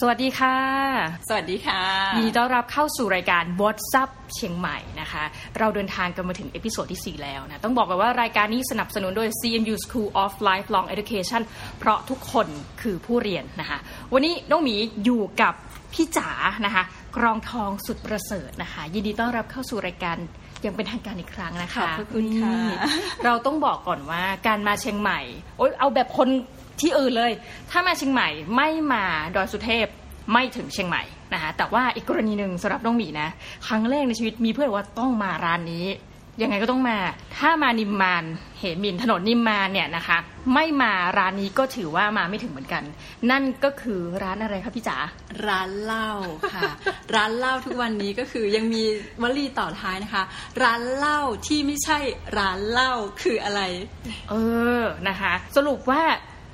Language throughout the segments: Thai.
สวัสดีค่ะ สวัสดีค่ะยินดีต้อนรับเข้าสู่รายการ What's Up เชียงใหม่นะคะ เราเดินทางกันมาถึง episode ที่ 4 แล้วนะ ต้องบอกกันว่ารายการนี้สนับสนุนโดย CMU School of Lifelong Education เพราะทุกคนคือผู้เรียนนะคะ วันนี้น้องหมีอยู่กับพี่จ๋านะคะกรองทองสุดประเสริฐนะคะ ยินดีต้อนรับเข้าสู่รายการอย่างเป็นทางการอีกครั้งนะคะขอบคุณค่ะ เราต้องบอกก่อนว่าการมาเชียงใหม่โอ๊ยเอาแบบคน ที่อื่นเลย ถ้ามาเชียงใหม่ไม่มาดอยสุเทพไม่ถึงเชียงใหม่นะคะแต่ว่าอีกกรณีหนึ่งสำหรับน้องหมีนะ ครั้งแรกในชีวิตมีเพื่อนว่าต้องมาร้านนี้ ยังไงก็ต้องมา ถ้ามานิมมานเหมินถนนนิมมานเนี่ยนะคะ ไม่มาร้านนี้ก็ถือว่ามาไม่ถึงเหมือนกัน นั่นก็คือร้านอะไรครับพี่จ๋าร้านเหล้าค่ะ ร้านเหล้าทุกวันนี้ก็คือยังมีวลีต่อท้ายนะคะ ร้านเหล้าที่ไม่ใช่ร้านเหล้าคืออะไร เออนะคะ สรุปว่า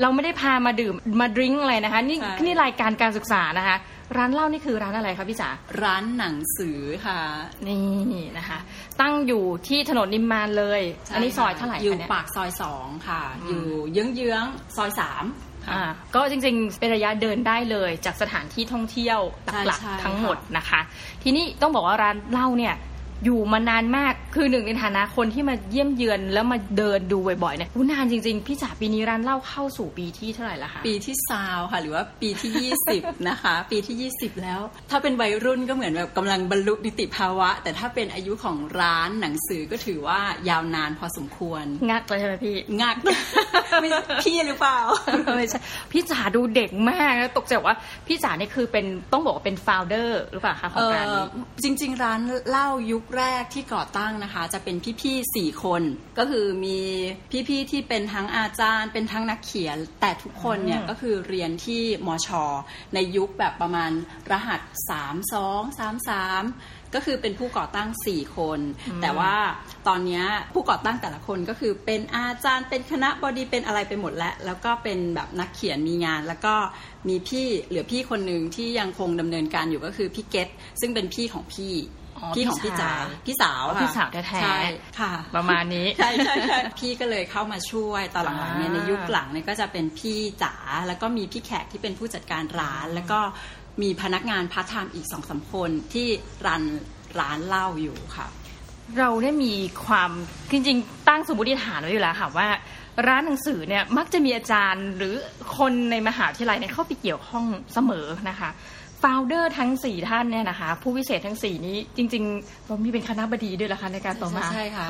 เราไม่ได้พามาดื่มมาดื่มอะไรนะคะ นี่ใช่นี่รายการการศึกษานะคะ ร้านเหล้านี่คือร้านอะไรคะพี่จ๋าร้านหนังสือค่ะ นี่นะคะ ตั้งอยู่ที่ถนนนิมมานเลย อันนี้ซอยเท่าไหร่อยู่คะเนี่ยปากซอยสองค่ะ อยู่เยื้องๆซอยสามค่ะอ่าก็จริงๆ เป็นระยะเดินได้เลยจากสถานที่ท่องเที่ยวหลักใช่ใช่ๆทั้งหมดนะคะ ทีนี้ต้องบอกว่าร้านเหล้าเนี่ย อยู่มานานมากคือหนึ่งในฐานะคนที่มาเยี่ยมเยือนแล้วมาเดินดูบ่อยๆเนี่ยอู้นานจริง ๆ พี่จ๋าปีนี้ร้านเหล้าเข้าสู่ปีที่เท่าไหร่ละคะปีที่ซาวค่ะ หรือว่าปีที่ 20 นะคะ ปีที่ 20 แล้ว ถ้าเป็นวัยรุ่นก็เหมือนแบบกำลังบรรลุนิติภาวะ แต่ถ้าเป็นอายุของร้านหนังสือก็ถือว่ายาวนานพอสมควร งักเลยใช่ไหมพี่ งักไม่พี่หรือเปล่าไม่ใช่พี่จ๋าดูเด็กมากแล้วตกใจว่าพี่จ๋าเนี่ยคือเป็นต้องบอกว่าเป็นฟ o u เดอร์หรือเปล่าคะขอเองร้านอนี้จริง ๆ ร้านเหล้ายุคแรกที่ก่อตั้งนะคะ จะเป็นพี่ๆสี่คน ก็คือมีพี่ๆที่เป็นทั้งอาจารย์ เป็นทั้งนักเขียน แต่ทุกคนเนี่ยอืมก็คือเรียนที่มชในยุคแบบประมาณรหัส 3 2 3 3ก็คือเป็นผู้ก่อตั้ง 4 คน แต่ว่าตอนเนี้ยผู้ก่อตั้งแต่ละคนก็คือเป็นอาจารย์เป็นคณบดีเป็นอะไรไปหมดแล้ว แล้วก็เป็นแบบนักเขียนมีงาน แล้วก็มีพี่เหลือพี่คนหนึ่งที่ยังคงดำเนินการอยู่ก็คือพี่เกตซึ่งเป็นพี่ของพี่อ๋อ พี่ของพี่จ๋าพี่พี่สาวอ๋อค่ะพี่สาวแท้ๆใช่ค่ะ ประมาณนี้ใช่ใช่ใช่พี่ก็เลยเข้ามาช่วยตอนหลังๆเนี่ยอ่าในยุคหลังเนี่ยก็จะเป็นพี่จ๋าแล้วก็มีพี่แขกที่เป็นผู้จัดการร้าน แล้วก็มีพนักงานพาร์ทไทม์อีกสองสามคนที่รันร้านเหล้าอยู่ค่ะ เราเนี่ยมีความจริงๆ ตั้งสมมติฐานไว้อยู่แล้วค่ะว่าร้านหนังสือเนี่ยมักจะมีอาจารย์หรือคนในมหาวิทยาลัยเนี่ยเข้าไปเกี่ยวข้องเสมอนะคะ ฟาวเดอร์ทั้ง 4 ท่านเนี่ยนะคะ ผู้พิเศษทั้ง 4 นี้จริงๆเรามีเป็นคณะบดีด้วยละคะในการต่อมาใช่ค่ะ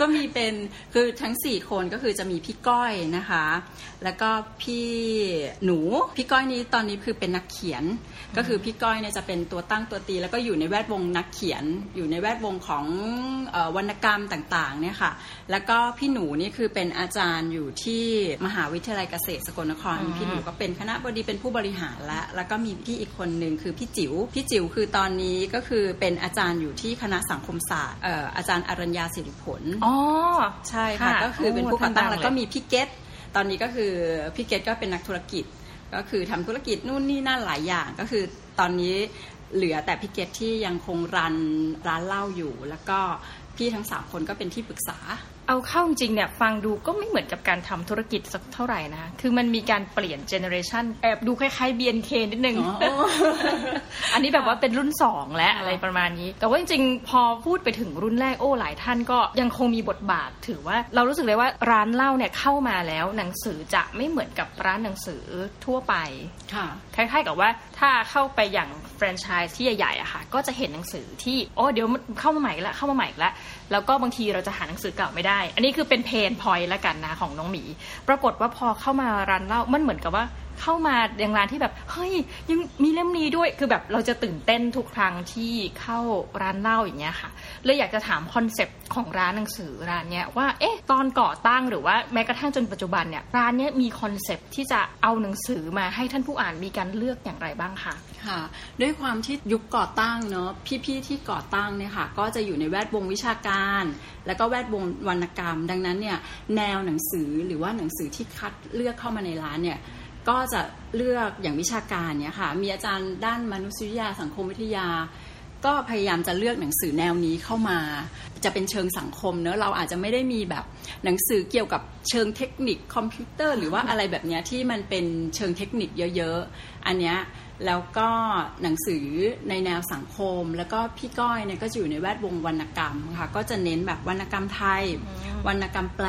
ก็มีเป็นคือทั้งสี่คนก็คือจะมีพี่ก้อยนะคะ แล้วก็พี่หนูพี่ก้อยนี้ตอนนี้คือเป็นนักเขียน ก็คือพี่ก้อยเนี่ยจะเป็นตัวตั้งตัวตี แล้วก็อยู่ในแวดวงนักเขียน อยู่ในแวดวงของเออวรรณกรรมต่างๆเนี่ยค่ะ แล้วก็พี่หนูนี่คือเป็นอาจารย์อยู่ที่มหาวิทยาลัยเกษตรสกลนครอืมพี่หนูก็เป็นคณะบดีเป็นผู้บริหารแล้วแล้วก็มีพี่อีกคนหนึ่งคือพี่จิ๋วพี่จิ๋วคือตอนนี้ก็คือเป็นอาจารย์อยู่ที่คณะสังคมศาสตร์เอ่ออาจารย์อรัญญาสิริผลอ๋อใช่ค่ะค่ะก็คือเป็นผู้ก่อตั้งโอ้ท่านดังแล้วก็เลยมีพี่เกตตอนนี้ก็คือพี่เกตก็เป็นนักธุรกิจ ก็คือทำธุรกิจนู่นนี่นั่นหลายอย่างก็คือตอนนี้เหลือแต่พี่เกตที่ยังคงรันร้านเหล้าอยู่ แล้วก็พี่ทั้งสามคนก็เป็นที่ปรึกษาเอาเข้าจริงๆเนี่ยฟังดูก็ไม่เหมือนกับการทำธุรกิจสักเท่าไหร่นะคือมันมีการเปลี่ยนเจเนอเรชันแอบดูคล้ายๆ BNK นิดนึงอ๋ออันนี้แบบว่าเป็นรุ่นสองและอะไรประมาณนี้ แต่ว่าจริงๆ พอพูดไปถึงรุ่นแรกโอ้หลายท่านก็ยังคงมีบทบาทถือว่าเรารู้สึกเลยว่าร้านเหล้าเนี่ยเข้ามาแล้วหนังสือจะไม่เหมือนกับร้านหนังสือทั่วไปค่ะคล้ายๆกับว่าถ้าเข้าไปอย่างแฟรนไชส์ที่ใหญ่ๆอะค่ะก็จะเห็นหนังสือที่โอ้เดี๋ยวมันเข้ามาใหม่อีกแล้วเข้ามาใหม่อีกแล้วแล้วก็บางทีเราจะหาหนังสือเก่าไม่ได้อันนี้คือเป็นเพนพอยต์ละกันนะของน้องหมี ปรากฏว่าพอเข้ามาร้านเหล้ามันเหมือนกับว่า เข้ามาอย่างร้านที่แบบ เฮ้ย ยังมีเล่มนี้ด้วยคือแบบเราจะตื่นเต้นทุกครั้งที่เข้าร้านเล่าอย่างเงี้ยค่ะเลยอยากจะถาม concept ของร้านหนังสือร้านเนี้ยว่าเอ๊ะตอนก่อตั้งหรือว่าแม้กระทั่งจนปัจจุบันเนี่ยร้านเนี้ยมี concept ที่จะเอาหนังสือมาให้ท่านผู้อ่านมีการเลือกอย่างไรบ้างคะค่ะด้วยความที่ยุคก่อตั้งเนาะพี่ๆที่ก่อตั้งเนี่ยค่ะก็จะอยู่ในแวดวงวิชาการ แล้วก็แวดวงวรรณกรรม ดังนั้นเนี่ยแนวหนังสือหรือว่าหนังสือที่คัดเลือกเข้ามาในร้านเนี่ย ก็จะเลือกอย่างวิชาการเนี่ยค่ะ มีอาจารย์ด้านมนุษยวิทยาสังคมวิทยา ก็พยายามจะเลือกหนังสือแนวนี้เข้ามา จะเป็นเชิงสังคมเนอะเราอาจจะไม่ได้มีแบบหนังสือเกี่ยวกับเชิงเทคนิคคอมพิวเตอร์ หรือว่าอะไรแบบเนี้ยที่มันเป็นเชิงเทคนิคเยอะๆ อันเนี้ยแล้วก็หนังสือในแนวสังคม แล้วก็พี่ก้อยเนี่ยก็จะอยู่ในแวดวงวรรณกรรมค่ะก็จะเน้นแบบวรรณกรรมไทย วรรณกรรมแปล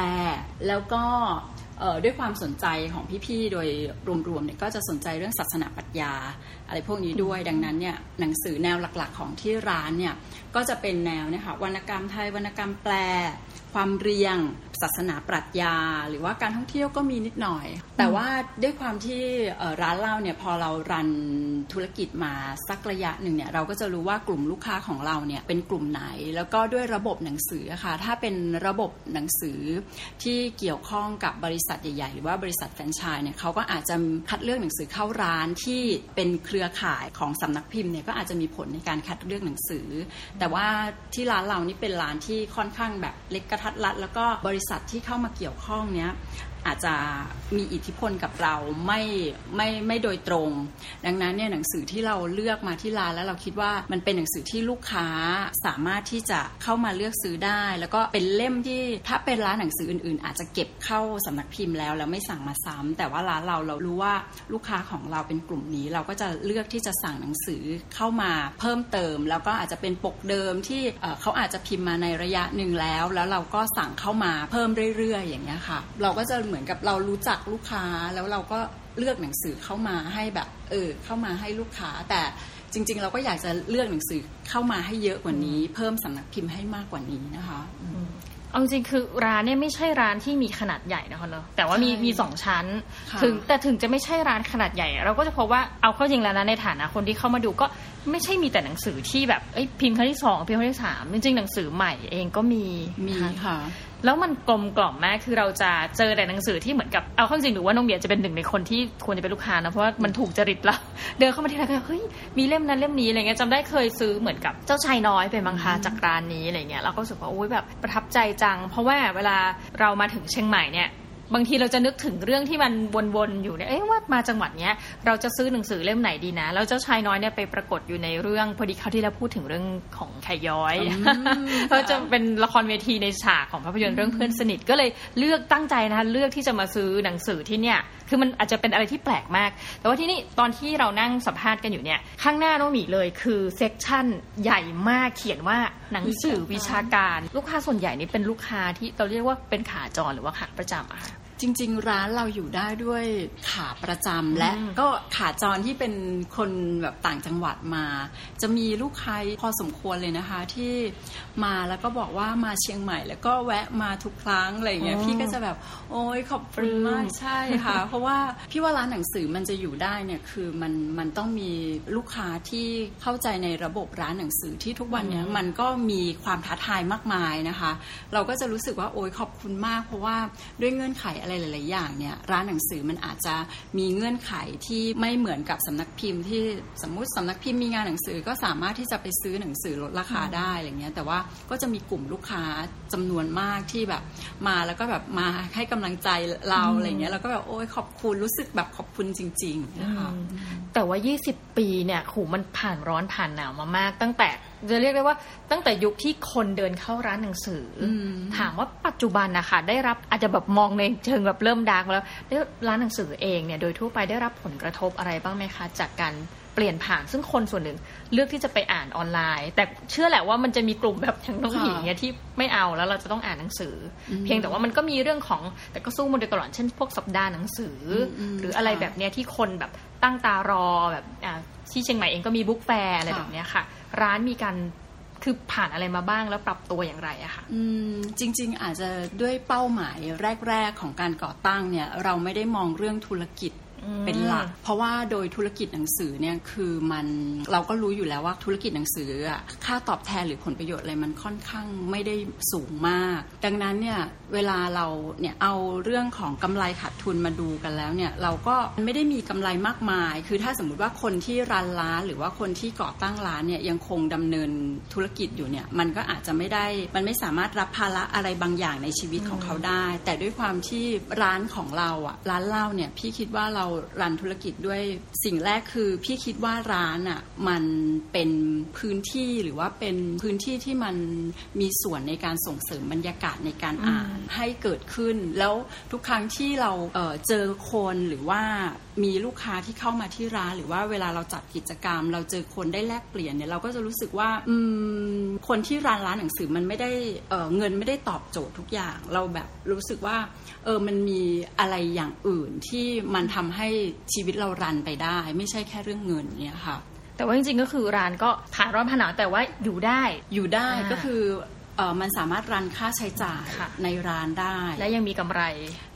แล้วก็เอ่อ ด้วยความสนใจของพี่ๆ โดยรวมๆเนี่ยก็จะสนใจเรื่องศาสนาปรัชญา อะไรพวกนี้ด้วยดังนั้นเนี่ยหนังสือแนวหลักๆ ของที่ร้านเนี่ยก็จะเป็นแนวเนี่ยค่ะวรรณกรรมไทยวรรณกรรมแปล ความเรียง ศาสนาปรัชญา หรือว่าการท่องเที่ยวก็มีนิดหน่อย แต่ว่าด้วยความที่เอ่อร้านเราเนี่ยพอเรารันธุรกิจมาสักระยะหนึ่งเนี่ยเราก็จะรู้ว่ากลุ่มลูกค้าของเราเนี่ยเป็นกลุ่มไหน แล้วก็ด้วยระบบหนังสืออะค่ะถ้าเป็นระบบหนังสือที่เกี่ยวข้องกับบริษัทใหญ่ๆ หรือว่าบริษัทแฟรนไชส์เนี่ยเขาก็อาจจะคัดเลือกหนังสือเข้าร้านที่เป็นเครือข่ายของสำนักพิมพ์เนี่ยก็อาจจะมีผลในการคัดเลือกหนังสือ แต่ว่าที่ร้านเรานี่เป็นร้านที่ค่อนข้างแบบเล็กกระทัดรัดแล้วก็บริษัทที่เข้ามาเกี่ยวข้องเนี้ย อาจจะมีอิทธิพลกับเราไม่ไม่ไม่โดยตรง ดังนั้นเนี่ยหนังสือที่เราเลือกมาที่ร้านแล้วเราคิดว่ามันเป็นหนังสือที่ลูกค้าสามารถที่จะเข้ามาเลือกซื้อได้ แล้วก็เป็นเล่มที่ถ้าเป็นร้านหนังสืออื่น ๆ อาจจะเก็บเข้าสำนักพิมพ์แล้วแล้วไม่สั่งมาซ้ำแต่ว่าร้านเราเรารู้ว่าลูกค้าของเราเป็นกลุ่มนี้ เราก็จะเลือกที่จะสั่งหนังสือเข้ามาเพิ่มเติม แล้วก็อาจจะเป็นปกเดิมที่เอ่อเขาอาจจะพิมพ์มาในระยะหนึ่งแล้ว แล้วเราก็สั่งเข้ามาเพิ่มเรื่อย ๆ อย่างเงี้ยค่ะ เราก็จะเหมือนกับเรารู้จักลูกค้าแล้วเราก็เลือกหนังสือเข้ามาให้แบบ เออ เข้ามาให้ลูกค้า แต่จริง ๆ เราก็อยากจะเลือกหนังสือเข้ามาให้เยอะกว่านี้ เพิ่มสำนักพิมพ์ให้มากกว่านี้นะคะเอาจริงๆคือร้านเนี่ยไม่ใช่ร้านที่มีขนาดใหญ่นะคะเนอะแต่ว่ามีใช่มีสองชั้นค่ะถึงแต่ถึงจะไม่ใช่ร้านขนาดใหญ่ เราก็จะพบว่าเอาเข้าจริงแล้วนะในฐานะคนที่เข้ามาดูก็ไม่ใช่มีแต่หนังสือที่แบบเอ้ยพิมพ์ครั้งที่สองพิมพ์ครั้งที่สามจริงๆหนังสือใหม่เองก็มีมีนะคะค่ะ แล้วมันกลมกล่อมมากคือเราจะเจอแต่หนังสือที่เหมือนกับเอาเข้าจริงหรือว่าน้องเบียร์จะเป็นหนึ่งในคนที่ควรจะเป็นลูกค้านะเพราะว่ามันถูกจริตเราเดินเข้ามาที่ร้านก็เฮ้ยมีเล่มนั้นเล่มนี้อะไรเงี้ยจำได้เคยซื้อเหมือนกับเจ้าชายน้อยเป็นบังคาจากร้านนี้อะไรเงี้ยเราก็รู้สึกว่าโอ้ยแบบประทับใจจัง เพราะว่าเวลาเรามาถึงเชียงใหม่เนี่ย บางทีเราจะนึกถึงเรื่องที่มันวนๆอยู่เนี่ยเอ๊ะว่ามาจังหวัดเนี้ยเราจะซื้อหนังสือเล่มไหนดีนะ แล้วเจ้าชายน้อยเนี่ยไปปรากฏอยู่ในเรื่องพอดีเขาวที่เราพูดถึงเรื่องของไข่ย้อยเขาจะเป็นละครเวทีในฉากของภาพยนตร์เรื่องเพื่อนสนิทก็เลยเลือกตั้งใจนะคะเลือกที่จะมาซื้อหนังสือที่เนี่ยคือมันอาจจะเป็นอะไรที่แปลกมาก แต่ว่าที่นี่ตอนที่เรานั่งสัมภาษณ์กันอยู่เนี่ยข้างหน้าน้องหมีเลยคือเซกชันใหญ่มากเขียนว่าหนังสือวิชาการ ลูกค้าส่วนใหญ่นี่เป็นลูกค้าที่เราเรียกว่าเป็นขาจรหรือว่าขาประจำอะค่ะ จริง ๆ ร้านเราอยู่ได้ด้วยขาประจำและอืมก็ขาจรที่เป็นคนแบบต่างจังหวัดมา จะมีลูกค้าพอสมควรเลยนะคะที่มาแล้วก็บอกว่ามาเชียงใหม่ แล้วก็แวะมาทุกครั้งอะไรอย่างเงี้ยอ๋อพี่ก็จะแบบโอ้ยขอบคุณมากปลื้มใช่ค่ะ เพราะว่าพี่ว่าร้านหนังสือมันจะอยู่ได้เนี่ยคือมันมันต้องมีลูกค้าที่เข้าใจในระบบร้านหนังสือที่ทุกวันเนี้ยมันก็มีความท้าทายมากมายนะคะ เราก็จะรู้สึกว่าโอ้ยขอบคุณมาก เพราะว่าด้วยเงื่อนไขอะไรหลาย ๆ อย่างเนี่ยร้านหนังสือมันอาจจะมีเงื่อนไขที่ไม่เหมือนกับสำนักพิมพ์ที่สมมุติสำนักพิมพ์มีงานหนังสือก็สามารถที่จะไปซื้อหนังสือลดราคาได้อะไรเงี้ยแต่ว่าก็จะมีกลุ่มลูกค้าจำนวนมากที่แบบมาแล้วก็แบบมาให้กำลังใจเราอะไรเงี้ยเราก็แบบโอ้ยขอบคุณรู้สึกแบบขอบคุณจริง ๆ นะคะแต่ว่า 20 ปีเนี่ยโหมันผ่านร้อนผ่านหนาวมามากตั้งแต่ จะเรียกได้ว่าตั้งแต่ยุคที่คนเดินเข้าร้านหนังสืออมถามว่าปัจจุบันนะคะได้รับอาจจะแบบมองในเชิงแบบเริ่มดาร์กแล้วได้ร้านหนังสือเองเนี่ยโดยทั่วไปได้รับผลกระทบอะไรบ้างไหมคะ จากการเปลี่ยนผ่านซึ่งคนส่วนหนึ่งเลือกที่จะไปอ่านออนไลน์ แต่เชื่อแหละว่ามันจะมีกลุ่มแบบอย่างน้องหญิงเนี่ยที่ไม่เอาแล้วเราจะต้องอ่านหนังสืออมเพียงแต่ว่ามันก็มีเรื่องของแต่ก็สู้มาโดยตลอดเช่น พวกสัปดาห์หนังสืออมหรืออะไรค่ะแบบเนี้ยที่คนแบบตั้งตารอแบบอ่าที่เชียงใหม่เองก็มีบุ๊กแฟร์อะไรค่ะแบบเนี้ยค่ะ ร้านมีการคือผ่านอะไรมาบ้างแล้วปรับตัวอย่างไรอะค่ะอืมจริง ๆ อาจจะด้วยเป้าหมายแรก ๆ ของการก่อตั้งเนี่ย เราไม่ได้มองเรื่องธุรกิจ เป็นหลัก เพราะว่าโดยธุรกิจหนังสือเนี่ยคือมันเราก็รู้อยู่แล้วว่าธุรกิจหนังสืออะค่าตอบแทนหรือผลประโยชน์อะไรมันค่อนข้างไม่ได้สูงมาก ดังนั้นเนี่ยเวลาเราเนี่ยเอาเรื่องของกำไรขาดทุนมาดูกันแล้วเนี่ยเราก็ไม่ได้มีกำไรมากมาย คือถ้าสมมุติว่าคนที่รันร้านหรือว่าคนที่ก่อตั้งร้านเนี่ยยังคงดำเนินธุรกิจอยู่เนี่ยมันก็อาจจะไม่ได้มันไม่สามารถรับภาระอะไรบางอย่างในชีวิตของเขาได้ แต่ด้วยความที่ร้านของเราอะร้านเหล้าเนี่ยพี่คิดว่าเรารันธุรกิจด้วยสิ่งแรกคือพี่คิดว่าร้านอะมันเป็นพื้นที่หรือว่าเป็นพื้นที่ที่มันมีส่วนในการส่งเสริมบรรยากาศในการอ่านให้เกิดขึ้น แล้วทุกครั้งที่เราเเจอคนหรือว่ามีลูกค้าที่เข้ามาที่ร้าน หรือว่าเวลาเราจัดกิจกรรม เราเจอคนได้แลกเปลี่ยนเนี่ยเราก็จะรู้สึกว่าคนที่ร้านร้านหนังสือมันไม่ได้เเงินไม่ได้ตอบโจทย์ทุกอย่าง เราแบบรู้สึกว่า เออมันมีอะไรอย่างอื่นที่มันทำให้ชีวิตเรารันไปได้ ไม่ใช่แค่เรื่องเงินเนี่ยค่ะ แต่ว่าจริงๆก็คือร้านก็ผ่านร้อนผ่านหนาวแต่ว่าอยู่ได้อยู่ได้ก็คือเออมันสามารถรันค่าใช้จ่ายในร้านได้ และยังมีกำไร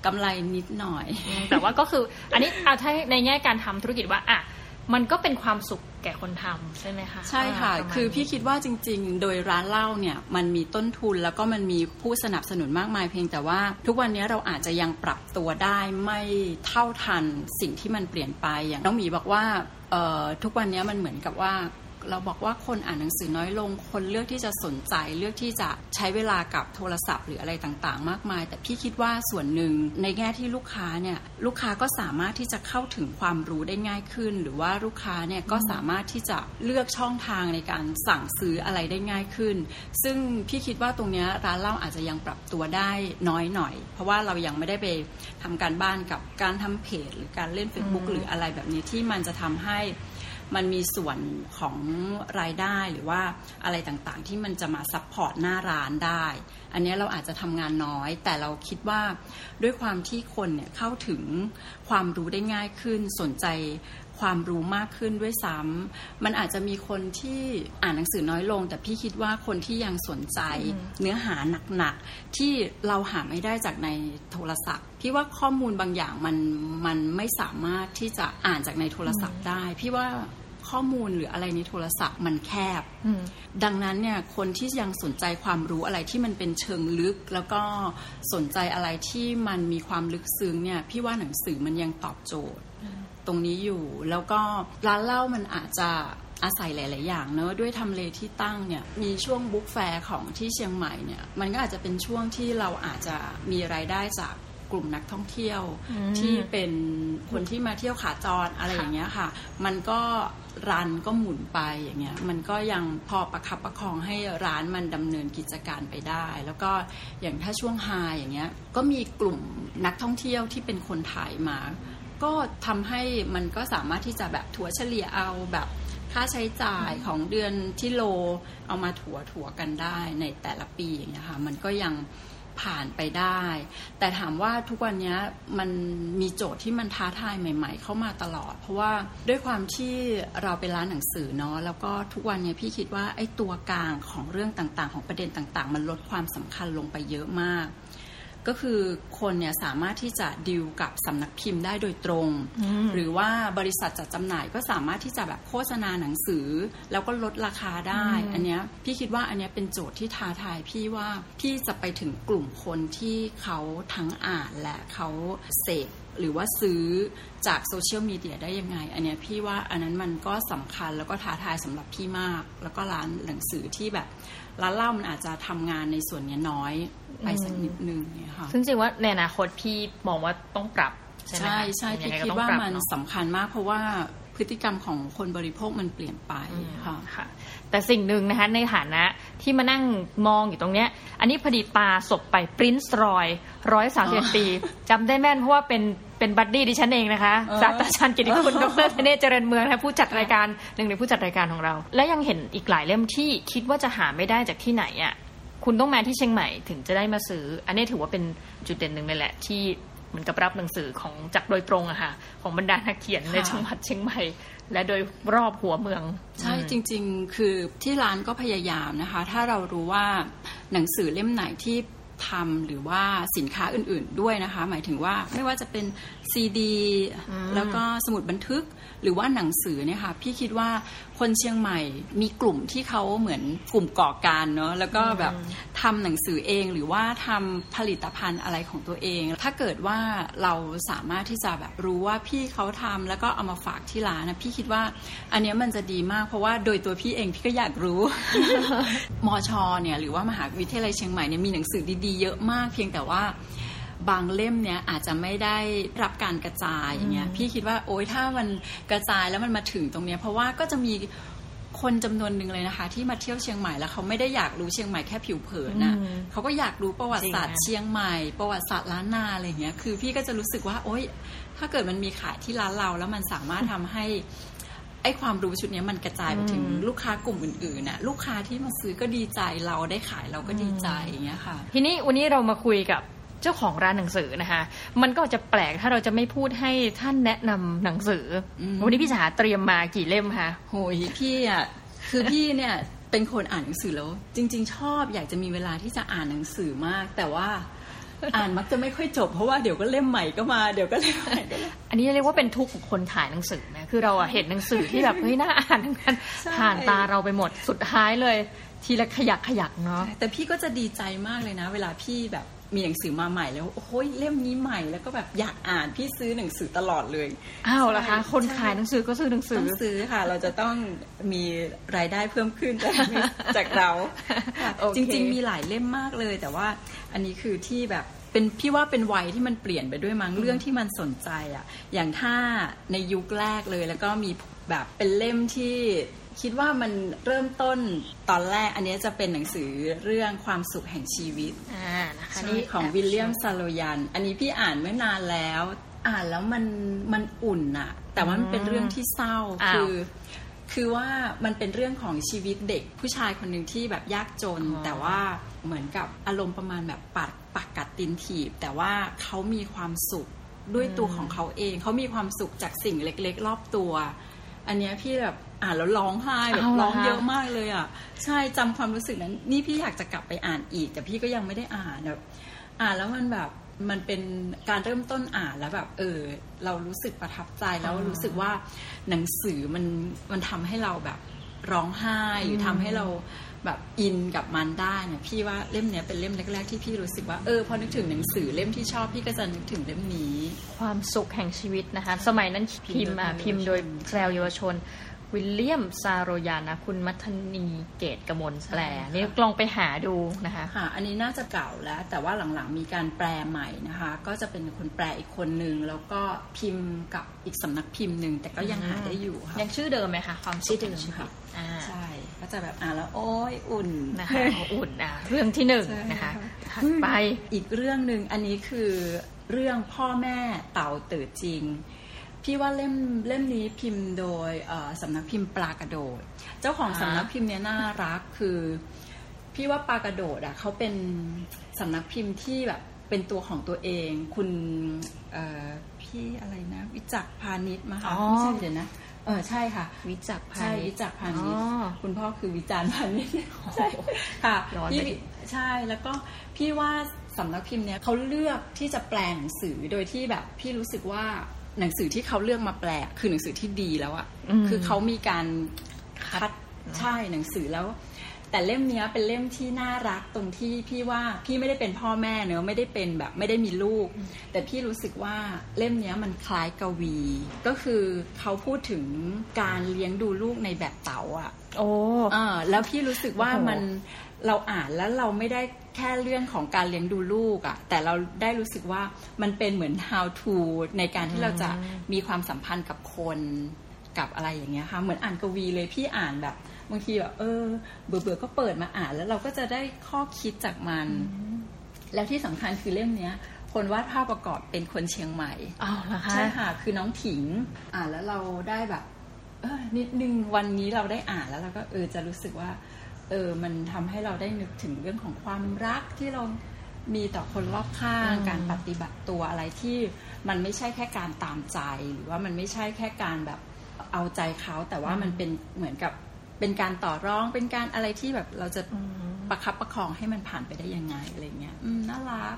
กำไรนิดหน่อย แต่ว่าก็คืออันนี้เอาถ้าในแง่การทำธุรกิจว่าอะ มันก็เป็นความสุขแก่คนทำใช่ไหมคะใช่ค่ะ คือพี่คิดว่าจริง ๆ โดยร้านเหล้าเนี่ยมันมีต้นทุนแล้วก็มันมีผู้สนับสนุนมากมาย เพียงแต่ว่าทุกวันนี้เราอาจจะยังปรับตัวได้ไม่เท่าทันสิ่งที่มันเปลี่ยนไปอย่างน้องหมีบอกว่าทุกวันนี้มันเหมือนกับว่า เราบอกว่าคนอ่านหนังสือน้อยลง คนเลือกที่จะสนใจ เลือกที่จะใช้เวลากับโทรศัพท์หรืออะไรต่างๆ มากมาย แต่พี่คิดว่าส่วนหนึ่งในแง่ที่ลูกค้าเนี่ยลูกค้าก็สามารถที่จะเข้าถึงความรู้ได้ง่ายขึ้น หรือว่าลูกค้าเนี่ยก็สามารถที่จะเลือกช่องทางในการสั่งซื้ออะไรได้ง่ายขึ้น ซึ่งพี่คิดว่าตรงนี้ร้านเล่าอาจจะยังปรับตัวได้น้อยหน่อย เพราะว่าเรายังไม่ได้ไปทำการบ้านกับการทำเพจ หรือการเล่น Facebook หรืออะไรแบบนี้ที่มันจะทำให้ มันมีส่วนของรายได้หรือว่าอะไรต่างๆ ที่มันจะมา support หน้าร้านได้ อันนี้เราอาจจะทำงานน้อย แต่เราคิดว่าด้วยความที่คนเนี่ยเข้าถึงความรู้ได้ง่ายขึ้นสนใจ ความรู้มากขึ้นด้วยซ้ำมันอาจจะมีคนที่อ่านหนังสือน้อยลง แต่พี่คิดว่าคนที่ยังสนใจเนื้อหาหนักๆที่เราหาไม่ได้จากในโทรศัพท์พี่ว่าข้อมูลบางอย่างมันมันไม่สามารถที่จะอ่านจากในโทรศัพท์ได้ พี่ว่าข้อมูลหรืออะไรในโทรศัพท์มันแคบ ดังนั้นเนี่ยคนที่ยังสนใจความรู้อะไรที่มันเป็นเชิงลึก แล้วก็สนใจอะไรที่มันมีความลึกซึ้งเนี่ยพี่ว่าหนังสือมันยังตอบโจทย์ ตรงนี้อยู่ แล้วก็ร้านเหล้ามันอาจจะอาศัยหลาย ๆ อย่างเนอะด้วยทำเลที่ตั้งเนี่ยมีช่วงบุ๊กแฟร์ของที่เชียงใหม่เนี่ยมันก็อาจจะเป็นช่วงที่เราอาจจะมีรายได้จากกลุ่มนักท่องเที่ยวที่เป็นคนที่มาเที่ยวขาจรอะไรอย่างเงี้ยค่ะ มันก็รันก็หมุนไปอย่างเงี้ยมันก็ยังพอประคับประคองให้ร้านมันดำเนินกิจการไปได้ แล้วก็อย่างถ้าช่วงไฮอย่างเงี้ยก็มีกลุ่มนักท่องเที่ยวที่เป็นคนไทยมา ก็ทำให้มันก็สามารถที่จะแบบถัวเฉลี่ยเอาแบบค่าใช้จ่ายของเดือนที่โลเอามาถัวถัวกันได้ในแต่ละปีอย่างเงี้ยค่ะมันก็ยังผ่านไปได้ แต่ถามว่าทุกวันนี้มันมีโจทย์ที่มันท้าทายใหม่ ๆ เข้ามาตลอด เพราะว่าด้วยความที่เราเป็นร้านหนังสือเนาะแล้วก็ทุกวันนี้พี่คิดว่าไอ้ตัวกลางของเรื่องต่างๆ ของประเด็นต่างๆ มันลดความสำคัญลงไปเยอะมาก ก็คือคนเนี่ยสามารถที่จะดิวกับสำนักพิมพ์ได้โดยตรง หรือว่าบริษัทจัดจำหน่ายก็สามารถที่จะแบบโฆษณาหนังสือ แล้วก็ลดราคาได้ อันเนี้ยพี่คิดว่าอันเนี้ยเป็นโจทย์ที่ท้าทายพี่ว่าพี่จะไปถึงกลุ่มคนที่เขาทั้งอ่านและเขาเสพหรือว่าซื้อจากโซเชียลมีเดียได้ยังไง อันเนี้ยพี่ว่าอันนั้นมันก็สำคัญแล้วก็ท้าทายสำหรับพี่มาก แล้วก็ร้านหนังสือที่แบบ ร้านเล่ามันอาจจะทำงานในส่วนนี้น้อยไปสักนิดนึงเนี่ยค่ะซึ่งจริงว่าในอนาคตพี่มองว่าต้องปรับใช่ใช่ใช่พี่คิดว่ามันสำคัญมากเพราะว่าพฤติกรรมของคนบริโภคมันเปลี่ยนไปค่ะค่ะแต่สิ่งหนึ่งนะคะในฐานะที่มานั่งมองอยู่ตรงเนี้ย อันนี้พอดีตาศพไปปรินซ์รอยร้อยสามสิบปีจำได้แม่นเพราะว่าเป็น เป็น buddy ดิฉันเองนะคะศาสตราจารย์กิตติคุณดร.ธเนศวร์ เจริญเมืองนะผู้จัดรายการหนึ่งในผู้จัดรายการของเรา และยังเห็นอีกหลายเล่มที่คิดว่าจะหาไม่ได้จากที่ไหนอะคุณต้องมาที่เชียงใหม่ถึงจะได้มาซื้อ อันนี้ถือว่าเป็นจุดเด่นหนึ่งเลยแหละที่เหมือนกับรับหนังสือของจากโดยตรงอะค่ะของบรรดานักเขียนในจังหวัดเชียงใหม่ และโดยรอบหัวเมือง ใช่จริง ๆ คือที่ร้านก็พยายามนะคะ ถ้าเรารู้ว่าหนังสือเล่มไหนที่ ทำหรือว่าสินค้าอื่น ๆด้วยนะคะ หมายถึงว่าไม่ว่าจะเป็น ซีดี แล้วก็สมุดบันทึกหรือว่าหนังสือเนี่ยค่ะพี่คิดว่าคนเชียงใหม่มีกลุ่มที่เขาเหมือนกลุ่มก่อการเนาะแล้วก็แบบทำหนังสือเองหรือว่าทำผลิตภัณฑ์อะไรของตัวเอง ถ้าเกิดว่าเราสามารถที่จะแบบรู้ว่าพี่เขาทำแล้วก็เอามาฝากที่ร้านนะพี่คิดว่าอันนี้มันจะดีมากเพราะว่าโดยตัวพี่เองพี่ก็อยากรู้ มอชอเนี่ยหรือว่ามหาวิทยาลัยเชียงใหม่เนี่ยมีหนังสือดีๆเยอะมากเพียงแต่ว่า บางเล่มเนี่ยอาจจะไม่ได้รับการกระจายอย่างเงี้ยพี่คิดว่าโอ้ยถ้ามันกระจายแล้วมันมาถึงตรงเนี้ยเพราะว่าก็จะมีคนจำนวนหนึ่งเลยนะคะ ที่มาเที่ยวเชียงใหม่แล้วเขาไม่ได้อยากรู้เชียงใหม่แค่ผิวเผินนะอืมเขาก็อยากรู้ประวัติศาสตร์จริงนะเชียงใหม่ ประวัติศาสตร์ล้านนาอะไรอย่างเงี้ยคือพี่ก็จะรู้สึกว่าโอ๊ยถ้าเกิดมันมีขายที่ร้านเรา แล้วมันสามารถทำให้ไอ้ความรู้ชุดเนี้ยมันกระจายไปถึงอืมลูกค้ากลุ่มอื่นๆน่ะลูกค้าที่มาซื้อก็ดีใจเราได้ขายเราก็ดีใจอย่างเงี้ยค่ะ ทีนี้วันนี้เรามาคุยกับ เจ้าของร้านหนังสือนะคะมันก็จะแปลกถ้าเราจะไม่พูดให้ท่านแนะนำหนังสืออมวันนี้พี่จ๋าเตรียมมากี่เล่มคะโหยพี่อะคือพี่เนี่ยเป็นคนอ่านหนังสือแล้ว จริง ๆ ชอบอยากจะมีเวลาที่จะอ่านหนังสือมาก แต่ว่าอ่านมักจะไม่ค่อยจบเพราะว่าเดี๋ยวก็เล่มใหม่ก็มาเดี๋ยวก็เล่มใหม่ก็มาอันนี้เรียกว่าเป็นทุกข์ของคนขายหนังสือนะคือเราอะเห็นหนังสือที่แบบเฮ้ยน่าอ่านทั้งนั้นใช่ผ่านตาเราไปหมดสุดท้ายเลย ทีละขยักขยักเนาะแต่พี่ก็จะดีใจมากเลยนะ เวลาพี่แบบ มีหนังสือมาใหม่แล้วโอ้ยเล่มนี้ใหม่แล้วก็แบบอยากอ่านพี่ซื้อหนังสือตลอดเลยอ้าวล่ะคะใช่คนขายหนังสือก็ซื้อหนังสืต้อองซื้อค่ะ เราจะต้องมีรายได้เพิ่มขึ้นจากจากเราค่ะโอเคจริง ๆ มีหลายเล่มมากเลย แต่ว่าอันนี้คือที่แบบเป็นพี่ว่าเป็นวัยที่มันเปลี่ยนไปด้วยมั้งเรื่องที่มันสนใจอะ อย่างถ้าในยุคแรกเลยแล้วก็มีแบบเป็นเล่มที่ คิดว่ามันเริ่มต้นตอนแรกอันนี้จะเป็นหนังสือเรื่องความสุขแห่งชีวิตอ่านะคะใช่นี่ของวิลเลียมซาโลยัน อันนี้พี่อ่านเมื่อนานแล้ว อ่านแล้วมันมันอุ่นอะแต่ว่ามันเป็นเรื่องที่เศร้าอ้าวคือคือว่ามันเป็นเรื่องของชีวิตเด็กผู้ชายคนหนึ่งที่แบบยากจน แต่ว่าเหมือนกับอารมณ์ประมาณแบบปัดปักกัดตินถีบ แต่ว่าเขามีความสุขด้วยตัวของเขาเอง เขามีความสุขจากสิ่งเล็ก ๆ รอบตัว อันเนี้ยพี่แบบอ่านแล้วร้องไห้แบบเอาเหรอร้องเยอะคะมากเลยอะ ใช่จำความรู้สึกนั้น นี่พี่อยากจะกลับไปอ่านอีก แต่พี่ก็ยังไม่ได้อ่านแบบอ่านแล้วมันแบบมันเป็นการเริ่มต้นอ่านแล้วแบบ เออ เรารู้สึกประทับใจแล้วรู้สึกว่าหนังสือมันมันทำให้เราแบบร้องไห้หรือทำให้เรา แบบอินกับมันได้เนี่ยพี่ว่าเล่มเนี้ยเป็นเล่มแรกๆที่พี่รู้สึกว่าเออพอนึกถึงหนังสือเล่มที่ชอบพี่ก็จะนึกถึงเล่มนี้ ความสุขแห่งชีวิตนะคะ สมัยนั้นพิมพ์อะพิพิมมพ์พ์โดโดยยแปลเยาวชนวิลเลียมซาโรยานะ คุณมัทนีเกตกมลแปลใช่ค่ะนี่ลองไปหาดูนะคะค่ะอันนี้น่าจะเก่าแล้ว แต่ว่าหลังๆมีการแปลใหม่นะคะ ก็จะเป็นคนแปลอีกคนหนึ่งแล้วก็พิมพ์กับอีกสำนักพิมพ์หนึ่งแต่ก็ยังหาได้อยู่ค่ะยังชื่อเดิมไหมคะความสุขแห่งชีวิตอ่า ใช่ก็จะแบบอ่านแล้วโอ้ยอุ่นนะคะอุ่นอะเรื่องที่หนึ่งใช่นะคะค่ะถัดไปอีกเรื่องหนึ่งอันนี้คือเรื่องพ่อแม่เต่าตื่นจริง พี่ว่าเล่มเล่มนี้พิมพ์โดยเอ่อสำนักพิมพ์ปลากระโดด เจ้าของอ่าสำนักพิมพ์เนี้ยน่ารักคือ พี่ว่าปลากระโดดอะเขาเป็นสำนักพิมพ์ที่แบบเป็นตัวของตัวเอง คุณเอ่อพี่อะไรนะ วิจักรพาณิชย์มาค่ะไม่ใช่เดี๋ยวนะ เออใช่ค่ะ วิจักรพาใช่ณิวิชย์จักรพาณิชย์อ๋อคุณพ่อคือวิจารณ์พาณิชย์ใช่ค่ะย้อนพี่ไปดิใช่แล้วก็พี่ว่าสำนักพิมพ์เนี้ยเขาเลือกที่จะแปลหนังสือโดยที่แบบพี่รู้สึกว่าหนังสือที่เขาเลือกมาแปลคือหนังสือที่ดีแล้วอะอืมคือเขามีการคัคัดดใช่หนังสือแล้ว แต่เล่มเนี้ยเป็นเล่มที่น่ารักตรงที่พี่ว่าพี่ไม่ได้เป็นพ่อแม่เนอะไม่ได้เป็นแบบไม่ได้มีลูก แต่พี่รู้สึกว่าเล่มเนี้ยมันคล้ายกวี ก็คือเขาพูดถึงการเลี้ยงดูลูกในแบบเต๋าอะโอ้อ่าแล้วพี่รู้สึกว่าโอ้โหมันเราอ่านแล้วเราไม่ได้แค่เรื่องของการเลี้ยงดูลูกอะ่ะ แต่เราได้รู้สึกว่ามันเป็นเหมือน how to ในการที่เราจะมีความสัมพันธ์กับคนกับอะไรอย่างเงี้ยค่ะ เหมือนอ่านกวีเลยพี่อ่านแบบ บางทีแบบเออ เบื่อเบื่อๆก็เปิดมาอ่าน แล้วเราก็จะได้ข้อคิดจากมัน แล้วที่สำคัญคือเล่มเนี้ย คนวาดภาพประกอบเป็นคนเชียงใหม่อ้าวเหรอคะใช่ค่ะ คือน้องถิง อ่านแล้วเราได้แบบ เออนิดนึงวันนี้เราได้อ่านแล้วเราก็เออจะรู้สึกว่า เออ มันทำให้เราได้นึกถึงเรื่องของความรักที่เรามีต่อคนรอบข้างอืมการปฏิบัติตัวอะไรที่มันไม่ใช่แค่การตามใจ หรือว่ามันไม่ใช่แค่การแบบเอาใจเขา แต่ว่ามันเป็นเหมือนกับ เป็นการต่อรองเป็นการอะไรที่แบบเราจะอืมประคับประคองให้มันผ่านไปได้ยังไงอะไรเงี้ยอืมน่ารัก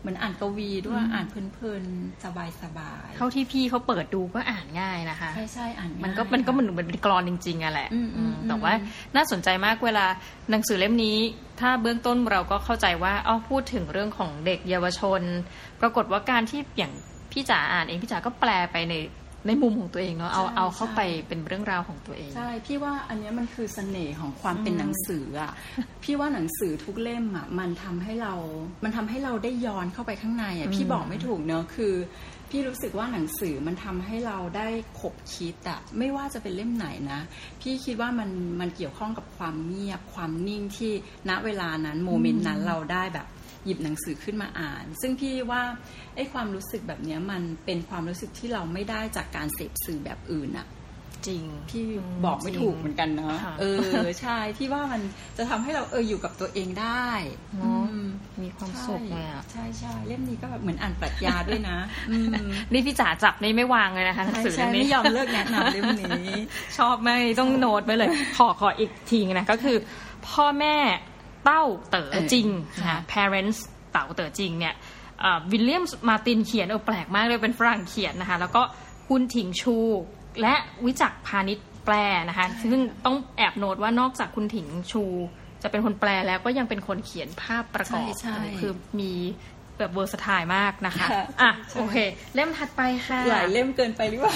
เหมือนอ่านกวีด้วยอ่านเพลินๆสบายๆเท่าที่พี่เขาเปิดดูก็อ่านง่ายนะคะใช่ใช่อ่านง่ายมันก็มันก็เหมือนค่ะเหมือนเป็นกรอนจริงๆอะแหละอืมอืมอืมแต่อืมว่าน่าสนใจมากเวลาหนังสือเล่มนี้ ถ้าเบื้องต้นเราก็เข้าใจว่าอ้อพูดถึงเรื่องของเด็กเยาวชน ปรากฏว่าการที่อย่างพี่จ๋าอ่านเองพี่จ๋าก็แปลไปใน ในมุมของตัวเองเนาะเอาใช่เอาเข้าใช่ไปเป็นเรื่องราวของตัวเอง ใช่ พี่ว่าอันเนี้ยมันคือเสน่ห์ของความเป็นหนังสืออะพี่ว่าหนังสือทุกเล่มอะมันทำให้เรา มันทำให้เราได้ย้อนเข้าไปข้างในอะพี่บอกไม่ถูกเนอะคือ พี่รู้สึกว่าหนังสือมันทำให้เราได้ขบคิดอะไม่ว่าจะเป็นเล่มไหนนะ พี่คิดว่ามันมันเกี่ยวข้องกับความเงียบความนิ่งที่ณเวลานั้นโมเมนต์นั้นเราได้แบบ หยิบหนังสือขึ้นมาอ่าน ซึ่งพี่ว่าไอ้ความรู้สึกแบบเนี้ยมันเป็นความรู้สึกที่เราไม่ได้จากการเสพสื่อแบบอื่นอะจริงพี่บอกไม่ถูกเหมือนกันเนาะค่ะเออใช่พี่ว่ามันจะทำให้เราเอออยู่กับตัวเองได้เนอะอืมมีความสุขเลยอะใช่ใช่เล่มนี้ก็แบบเหมือนอ่านปรัชญาด้วยนะอืมนี่พี่จ๋าจับนี่ไม่วางเลยนะคะหนังใช่สือใช่เล่มนี้ไม่ยอมเลิกแนะนำเล่มนี้ ชอบมากต้องโน้ตไว้เลย ขอขออีกทีนะก็คือ พ่อแม่ เต้าเต๋อจริงเออนะค่ะ parents เต๋าเต๋อจริงเนี่ยวิลเลียมมาตินเขียนเออแปลกมากเลยเป็นฝรั่งเขียนนะคะ แล้วก็คุณถิงชูและวิจักรพาณิชย์แปลนะคะ ซึ่งต้องแอบโน้ตว่านอกจากคุณถิงชูจะเป็นคนแปลแล้วก็ยังเป็นคนเขียนภาพประกอบใช่ใช่คือมีแบบ versatile มากนะคะค่ะอะใช่โอเค เล่มถัดไปค่ะ หลายเล่มเกินไปหรือเปล่า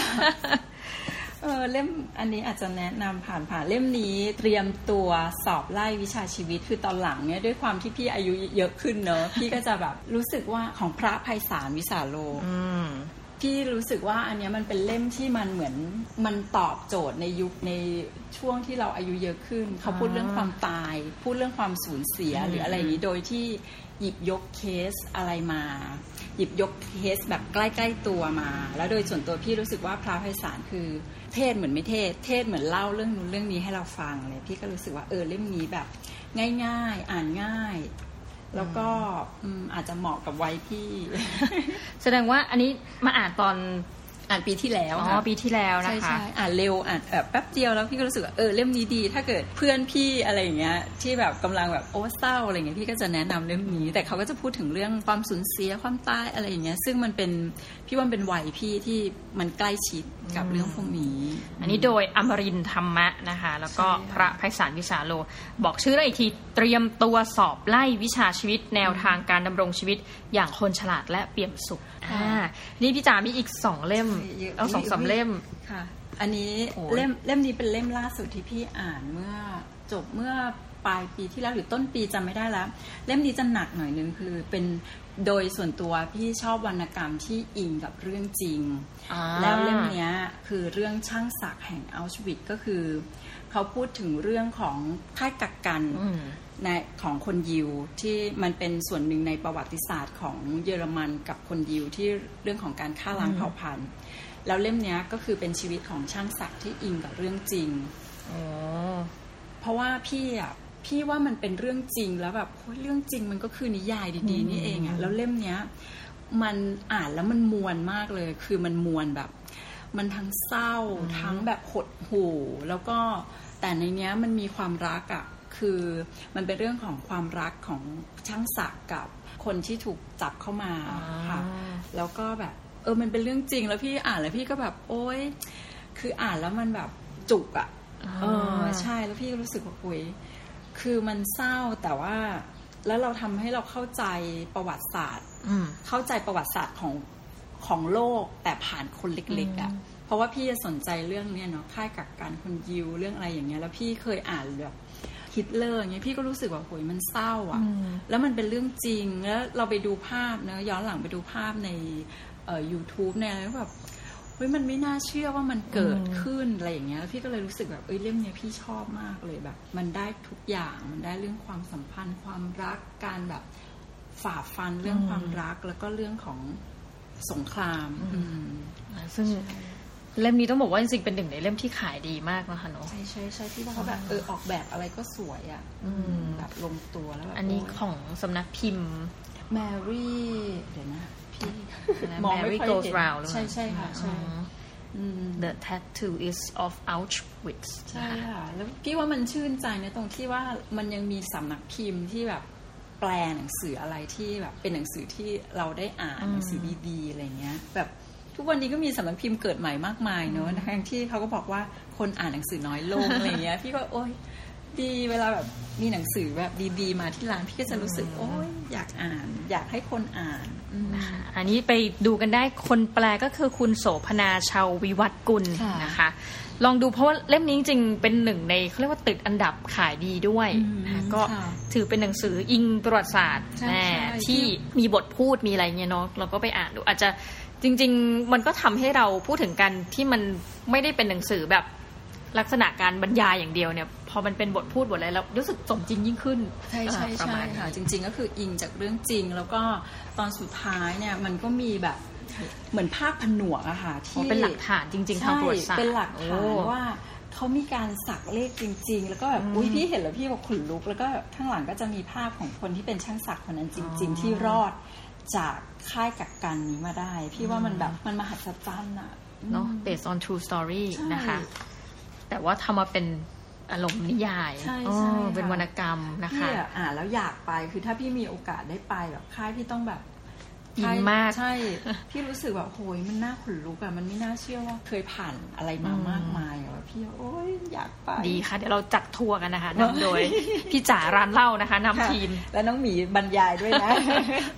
เออเล่มอันนี้อาจจะแนะนำผ่านผ่านเล่มนี้เตรียมตัวสอบไล่วิชาชีวิตคือตอนหลังเนี่ยด้วยความที่พี่อายุเยอะขึ้นเนอะพี่ก็จะแบบรู้สึกว่าของพระไพศาล วิสาโลอืมพี่รู้สึกว่าอันเนี้ยมันเป็นเล่มที่มันเหมือนมันตอบโจทย์ในยุคในช่วงที่เราอายุเยอะขึ้น เขาพูดเรื่องความตาย พูดเรื่องความสูญเสียอืมหรืออะไรอย่างนี้โดยที่หยิบยกเคสอะไรมา หยิบยกเคสแบบใกล้ ๆตัวมา แล้วโดยส่วนตัวพี่รู้สึกว่าพระไพศาลคือ เทศเหมือนไม่เทศ เทศเหมือนเล่าเรื่องนู้นเรื่องนี้ให้เราฟังเลยพี่ก็รู้สึกว่าเออเล่มนี้แบบ ง่ายๆ อ่านง่าย แล้วก็อืมอาจจะเหมาะกับวัยพี่ แสดงว่าอันนี้มาอ่านตอนอ่านปีที่แล้วอ๋อค่ะปีที่แล้วนะใช่คะใช่อ่านเร็วอ่านแบบแป๊บเดียวแล้วพี่ก็รู้สึกว่าเออเล่มนี้ดี ถ้าเกิดเพื่อนพี่อะไรอย่างเงี้ย ที่แบบกำลังแบบโอ้เศร้าอะไรเงี้ยพี่ก็จะแนะนำเล่มนี้ แต่เขาก็จะพูดถึงเรื่องความสูญเสียความตายอะไรอย่างเงี้ย ซึ่งมันเป็นพี่ว่ามันเป็นวัยพี่ที่มันใกล้ชิด กับอืมเรื่องพวกนี้ อันนี้โดยอมรินทร์ธรรมะนะคะ แล้วก็ใช่ค่ะพระไพศาลวิสาโล บอกชื่อแล้วอีกทีเตรียมตัวสอบไล่วิชาชีวิต แนวทางการดำรงชีวิตอย่างคนฉลาดและเปี่ยมสุขอ่านี่พี่จ๋ามีอีกสองเล่มเยอะเอาสองสามเล่มค่ะ อันนี้โอ้ยเล่มเล่มนี้เป็นเล่มล่าสุดที่พี่อ่านเมื่อจบเมื่อ ปลายปีที่แล้วหรือต้นปีจำไม่ได้แล้ว เล่มนี้จะหนักหน่อยนึงคือเป็นโดยส่วนตัวพี่ชอบวรรณกรรมที่อิงกับเรื่องจริงอ่าแล้วเล่มเนี้ยคือเรื่องช่างศักดิ์แห่งอัลชวิตก็คือ เขาพูดถึงเรื่องของค่ายกักกันอืมในของคนยิวที่มันเป็นส่วนหนึ่งในประวัติศาสตร์ของเยอรมันกับคนยิวที่เรื่องของการฆ่าล้างเผ่าพันธุ์ แล้วเล่มเนี้ยก็คือเป็นชีวิตของช่างศักดิ์ที่อิงกับเรื่องจริงอ๋อเพราะว่าพี่อะ พี่ว่ามันเป็นเรื่องจริงแล้วแบบโอ้ยเรื่องจริงมันก็คือนิยายดีๆนี่เองอะแล้วเล่มเนี้ย มันอ่านแล้วมันมวนมากเลย คือมันมวนแบบ มันทั้งเศร้าทั้งแบบหดหู่ แล้วก็แต่ในเนี้ยมันมีความรักอะคือมันเป็นเรื่องของความรักของช่างศักดิ์กับคนที่ถูกจับเข้ามาค่ะแล้วก็แบบเออมันเป็นเรื่องจริงแล้วพี่อ่านแล้วพี่ก็แบบ โอ๊ยคืออ่านแล้วมันแบบจุกอะ่ะเออใช่แล้วพี่ก็รู้สึกว่าอุย คือมันเศร้าแต่ว่าแล้วเราทำให้เราเข้าใจประวัติศาสตร์ อืมเข้าใจประวัติศาสตร์ของของโลกแต่ผ่านคนเล็กๆอะ่ะ เพราะว่าพี่จะสนใจเรื่องเนี้ยเนาะค่ายกักกันคนยิวเรื่องอะไรอย่างเงี้ย แล้วพี่เคยอ่านแบบฮิตเลอร์อย่างเงี้ยพี่ก็รู้สึกว่าโหยมันเศร้าอะ่ะอืมแล้วมันเป็นเรื่องจริงแล้วเราไปดูภาพเนะย้อนหลังไปดูภาพในเอ่อ YouTube เนี่ยแล้วแบบ เฮ้ยมันไม่น่าเชื่อว่ามันเกิดขึ้นอะไรอย่างเงี้ยแล้วพี่ก็เลยรู้สึกแบบเอ้ยเล่มเนี้ยพี่ชอบมากเลยแบบ มันได้ทุกอย่างมันได้เรื่องความสัมพันธ์ ความรักการแบบฝ่าฟันเรื่องความรักแล้วก็เรื่องของสงครามอืมซึ่งเล่มนี้ต้องบอกว่าจริงๆเป็นหนึ่งในเล่มที่ขายดีมากนะคะเนาะใช่ใช่ใช่ที่ว่าเขาแบบเออออกแบบอะไรก็สวยอะ่ะอืมแบบลงตัวแล้วแบบอันนี้โยของสำนักพิมพ์แมรี่เดี๋ยวนะ พี่อะไรมองไม่ Mary ค่อย Goes เห็น Round หรือเปล่าใช่ใช่ค่ะใช่อืมอืม The Tattoo is of Auschwitz ใช่นะคะค่ะ แล้วพี่ว่ามันชื่นใจในะตรงที่ว่ามันยังมีสำนักพิมพ์ที่แบบแปลหนังสืออะไรที่แบบเป็นหนังสือที่เราได้อ่านอืมหนังสือดีๆอะไรเงี้ย แบบทุกวันนี้ก็มีสำนักพิมพ์เกิดใหม่มากมายเนอะทั้งที่เขาก็บอกว่าคนอ่านหนังสือน้อยลงอะไรเงี้ย พี่ก็โอ๊ย ดีเวลาแบบมีหนังสือแบบดีๆมาที่ร้านพี่ก็จะรู้สึกอืมโอ้ยอยากอ่าน อยากให้คนอ่านอืมนะคะอันนี้ไปดูกันได้คนแปลก็คือคุณโสพนาชาววิวัฒน์กุลค่ะนะคะ ลองดูเพราะว่าเล่มนี้จริงๆเป็นหนึ่งในเขาเรียกว่าติดอันดับขายดีด้วยอืมนะคะก็ค่ะถือเป็นหนังสืออิงประวัติศาสตร์ใช่แน่ใช่ที่มีบทพูดมีอะไรเงี้ยเนาะเราก็ไปอ่านดูอาจจะจริง ๆ มันก็ทำให้เราพูดถึงกันที่มันไม่ได้เป็นหนังสือแบบลักษณะการบรรยายอย่างเดียวเนี่ยพ อมันเป็นบทพูดบทอะไรแล้วรู้สึกสมจริงยิ่งขึ้น ใช่ใช่อ่าประใช่มาณนี้ค่ะ จริง ๆ ก็คืออิงจากเรื่องจริง แล้วก็ตอนสุดท้ายเนี่ยมันก็มีแบบเหมือนภาพผนวกอะค่ะอ๋อที่เป็นหลักฐานจริง ๆทางประวัติศาสตร์เป็นหลักฐานโอ้ว่าเขามีการสักเลขจริง ๆ แล้วก็แบบอืมอุ้ยพี่เห็นแล้วพี่บอกขนลุก แล้วก็ข้างหลังก็จะมีภาพของคนที่เป็นช่างสักคนนั้นจริงอ๋อๆที่รอดจากค่ายกักกันนี้มาได้ พี่ว่ามันแบบมันมหัศจรรย์อะเนาะอืม based on true story ใช่นะคะ แต่ว่าทำมาเป็น อารมณ์นิยายใช่อ๋อใช่ค่ะเป็นวรรณกรรมนะคะพี่อะอ่านแล้วอยากไปคือถ้าพี่มีโอกาสได้ไปแบบค่ายพี่ต้องแบบ อินมากใช่พี่รู้สึกแบบโหยมันน่าขนลุกอะมันไม่น่าเชื่อว่าเคยผ่านอะไรมาอืมมากมายอะพี่โอ้ยอยากไปดีค่ะ เดี๋ยวเราจัดทัวร์กันนะคะนำโดยพี่จ๋าร้านเหล้านะคะนำทีม และน้องหมีบรรยายด้วยนะ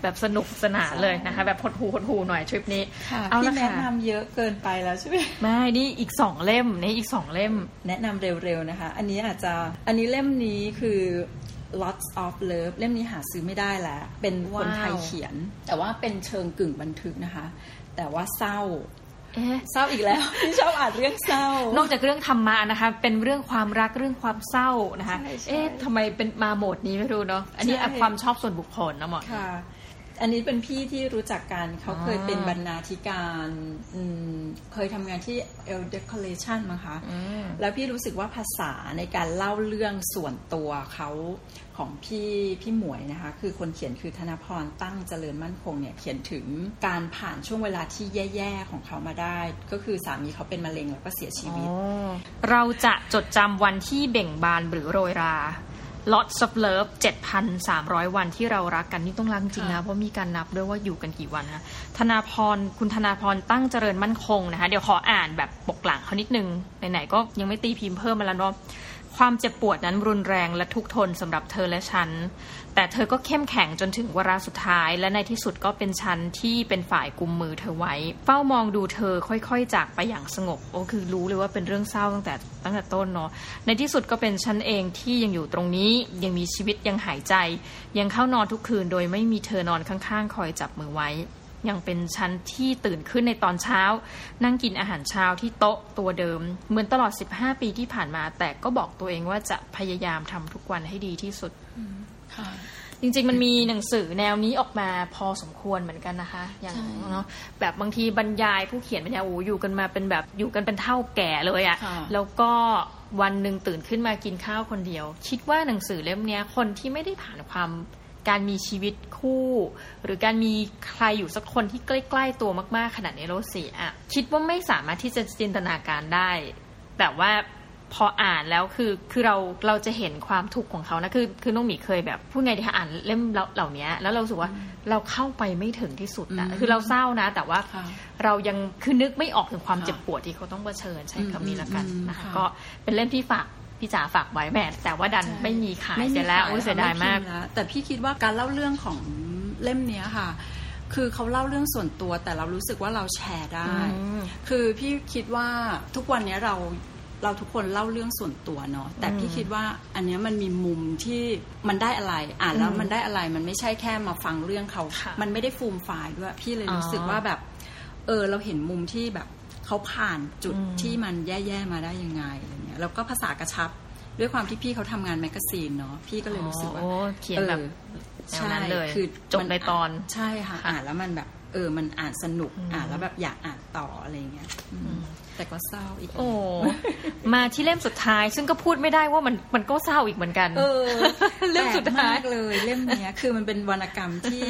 แบบสนุกสนานเลยนะคะ แบบหดหูหดหูหน่อยทริปนี้ค่ะเอาพี่ละแนะค่ะนำเยอะเกินไปแล้วใช่ไหมไม่นี่อีกสองเล่มนี่อีกสองเล่ม แนะนำเร็วๆนะคะ อันนี้อาจจะอันนี้เล่มนี้คือ lots of love เล่มนี้หาซื้อไม่ได้แล้ว เป็นคนไทยว้าวเขียน แต่ว่าเป็นเชิงกึ่งบันทึกนะคะ แต่ว่าเศร้าเอ๊ะเศร้าอีกแล้วพี่ชอบอ่านเรื่องเศร้า นอกจากเรื่องธรรมะนะคะ เป็นเรื่องความรักเรื่องความเศร้านะคะใช่ใช่เอ๊ะทำไมเป็นมาโหมดนี้ไม่รู้เนาะอันนี้ใช่ความชอบส่วนบุคคลนะหมอค่ะ อันนี้เป็นพี่ที่รู้จักกันเขาเคยอ๋อเป็นบรรณาธิการอืมเคยทำงานที่ El Decoration มั้งคะอืมแล้วพี่รู้สึกว่าภาษาในการเล่าเรื่องส่วนตัวเขาของพี่พี่หมวยนะคะ คือคนเขียนคือธนพรตั้งเจริญมั่นคงเนี่ยเขียนถึงการผ่านช่วงเวลาที่แย่ๆของเขามาได้ ก็คือสามีเขาเป็นมะเร็งแล้วก็เสียชีวิตอ๋อเราจะจดจำวันที่เบ่งบานหรือโรยรา Lots of Love 7,300 วันที่เรารักกันนี่ต้องรักจริงนะค่ะเพราะมีการนับด้วยว่าอยู่กันกี่วันนะธนาพรคุณธนาพรตั้งเจริญมั่นคงนะคะ เดี๋ยวขออ่านแบบปกหลังเขานิดนึง ไหนๆก็ยังไม่ตีพิมพ์เพิ่มมาแล้วเนาะความเจ็บปวดนั้นรุนแรงและทุกข์ทนสำหรับเธอและฉัน แต่เธอก็เข้มแข็งจนถึงวาระสุดท้าย และในที่สุดก็เป็นฉันที่เป็นฝ่ายกุมมือเธอไว้ เฝ้ามองดูเธอค่อยๆ จากไปอย่างสงบโอ้คือรู้เลยว่าเป็นเรื่องเศร้าตั้งแต่ตั้งแต่ต้นเนาะในที่สุดก็เป็นฉันเองที่ยังอยู่ตรงนี้ยังมีชีวิตยังหายใจ ยังเข้านอนทุกคืนโดยไม่มีเธอนอนข้างๆ คอยจับมือไว้ ยังเป็นฉันที่ตื่นขึ้นในตอนเช้า นั่งกินอาหารเช้าที่โต๊ะตัวเดิม เหมือนตลอด 15 ปีที่ผ่านมา แต่ก็บอกตัวเองว่าจะพยายามทำทุกวันให้ดีที่สุด จริงๆ มันมีหนังสือแนวนี้ออกมาพอสมควรเหมือนกันนะคะ อย่างใช่เนาะแบบบางทีบรรยายผู้เขียนบรรยายโอ้โหอยู่กันมาเป็นแบบอยู่กันเป็นเท่าแก่เลยอะค่ะแล้วก็วันหนึ่งตื่นขึ้นมากินข้าวคนเดียว คิดว่าหนังสือเล่มเนี้ยคนที่ไม่ได้ผ่านความการมีชีวิตคู่ หรือการมีใครอยู่สักคนที่ใกล้ ๆ ตัวมากๆ ขนาดในโลกสีอะคิดว่าไม่สามารถที่จะจินตนาการได้ แต่ว่า พออ่านแล้วคือคือเราเราจะเห็นความทุกข์ของเขานะคือคือน้องหมีเคยแบบพูดไงดีคะอ่านเล่มเหล่าเหล่านี้แล้วเรารู้สึกว่าเราเข้าไปไม่ถึงที่สุดนะอืมคือเราเศร้านะ แต่ว่าค่ะเรายังคือนึกไม่ออกถึงความค่ะเจ็บปวดที่เขาต้องเผชิญใช้คำนี้แล้วกันอืมนะคะค่ะก็เป็นเล่มที่ฝากพี่จ๋าฝากไว้แม่แต่ว่าดันใช่ไม่มีขายไม่มีเสียแล้วขโอ้ยเสียดายมากไพิพ์แล้วแต่พี่คิดว่าการเล่าเรื่องของเล่มเนี้ยค่ะ คือเขาเล่าเรื่องส่วนตัวแต่เรารู้สึกว่าเราแชร์ได้อืมคือพี่คิดว่าทุกวันเนี้ยเรา เราทุกคนเล่าเรื่องส่วนตัวเนาะแต่พี่คิดว่าอันเนี้ยมันมีมุมที่มันได้อะไรอ่านแล้วอืมมันได้อะไรมันไม่ใช่แค่มาฟังเรื่องเขาค่ะมันไม่ได้ฟูมฟายด้วยพี่เลยอ๋อรู้สึกว่าแบบ เออเราเห็นมุมที่แบบเขาผ่านจุดอืมที่มันแย่ๆมาได้ยังไงอะไรเงี้ยแล้วก็ภาษากระชับด้วยความที่พี่เขาทำงานแมกกาซีนเนาะพี่ก็เลยรู้สึกว่าโอ้เขียนแบบออแนวนั้นเลยคือจบในตอนใช่ค่ะค่ะ อ่านแล้วมันแบบ เออมันอ่านสนุกอืมอ่านแล้วแบบอยากอ่านต่ออะไรเงี้ยอืมอืม แต่ก็เศร้าอีกโอ้มาที่เล่มสุดท้าย ซึ่งก็พูดไม่ได้ว่ามันมันก็เศร้าอีกเหมือนกันเออเล่มสุดแปลกท้ายมากเลยเล่มเนี้ยคือมันเป็นวรรณกรรมที่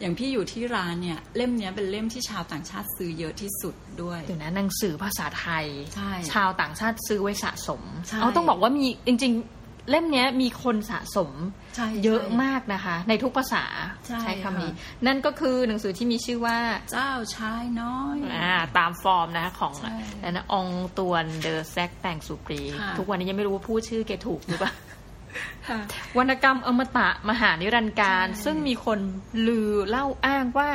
อย่างพี่อยู่ที่ร้านเนี่ยเล่มเนี้ยเป็นเล่มที่ชาวต่างชาติซื้อเยอะที่สุดด้วยเดี๋ยวนะหนังสือภาษาไทยใช่ชาวต่างชาติซื้อไว้สะสมใช่เอาต้องบอกว่ามีจริง ๆ เล่มเนี้ยมีคนสะสมใช่เยอะใช่มากนะคะ ในทุกภาษาใช่คำนี้ค่ะนั่นก็คือหนังสือที่มีชื่อว่า เจ้าชายน้อยอ่าตามฟอร์มนะคะของใช่อะไรนะองตวนเดอะแซกแต่งสุปรีค่ะทุกวันนี้ยังไม่รู้ว่าพูดชื่อแกถูกหรือเปล่าค่ะวรรณกรรมอมตะมหานิรันดร์การใช่ซึ่งมีคนลือเล่าอ้างว่า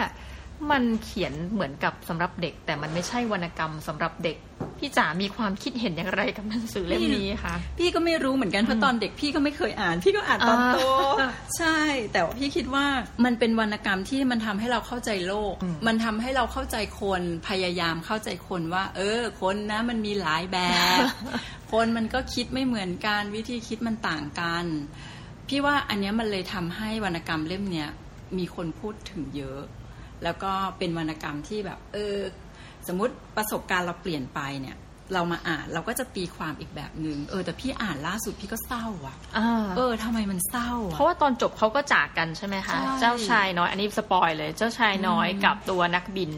มันเขียนเหมือนกับสำหรับเด็ก แต่มันไม่ใช่วรรณกรรมสำหรับเด็กพี่จ๋ามีความคิดเห็นอย่างไรกับหนังสือเล่มนี้คะพี่ก็ไม่รู้เหมือนกันเพราะตอนเด็กพี่ก็ไม่เคยอ่าน พี่ก็อ่านตอนโตอ่าใช่ แต่ว่าพี่คิดว่ามันเป็นวรรณกรรมที่มันทำให้เราเข้าใจโลกอืมมันทำให้เราเข้าใจคนพยายามเข้าใจคนว่า เออ คนนะมันมีหลายแบบ คนมันก็คิดไม่เหมือนกันวิธีคิดมันต่างกัน พี่ว่าอันเนี้ยมันเลยทำให้วรรณกรรมเล่มเนี้ยมีคนพูดถึงเยอะ แล้วก็เป็นวรรณกรรมที่แบบเออสมมติประสบการณ์เราเปลี่ยนไปเนี่ยเรามาอ่านเราก็จะตีความอีกแบบหนึง่งเออแต่พี่อ่านล่าสุดพี่ก็เศร้าอะอ่าเออทำไมมันเศร้าเพอะราะว่าตอนจบเขาก็จากกันใช่ไหมคะใช่เจ้าชายน้อยอันนี้สปอยเลย เจ้าชายน้อยอืมกับตัวนักบิน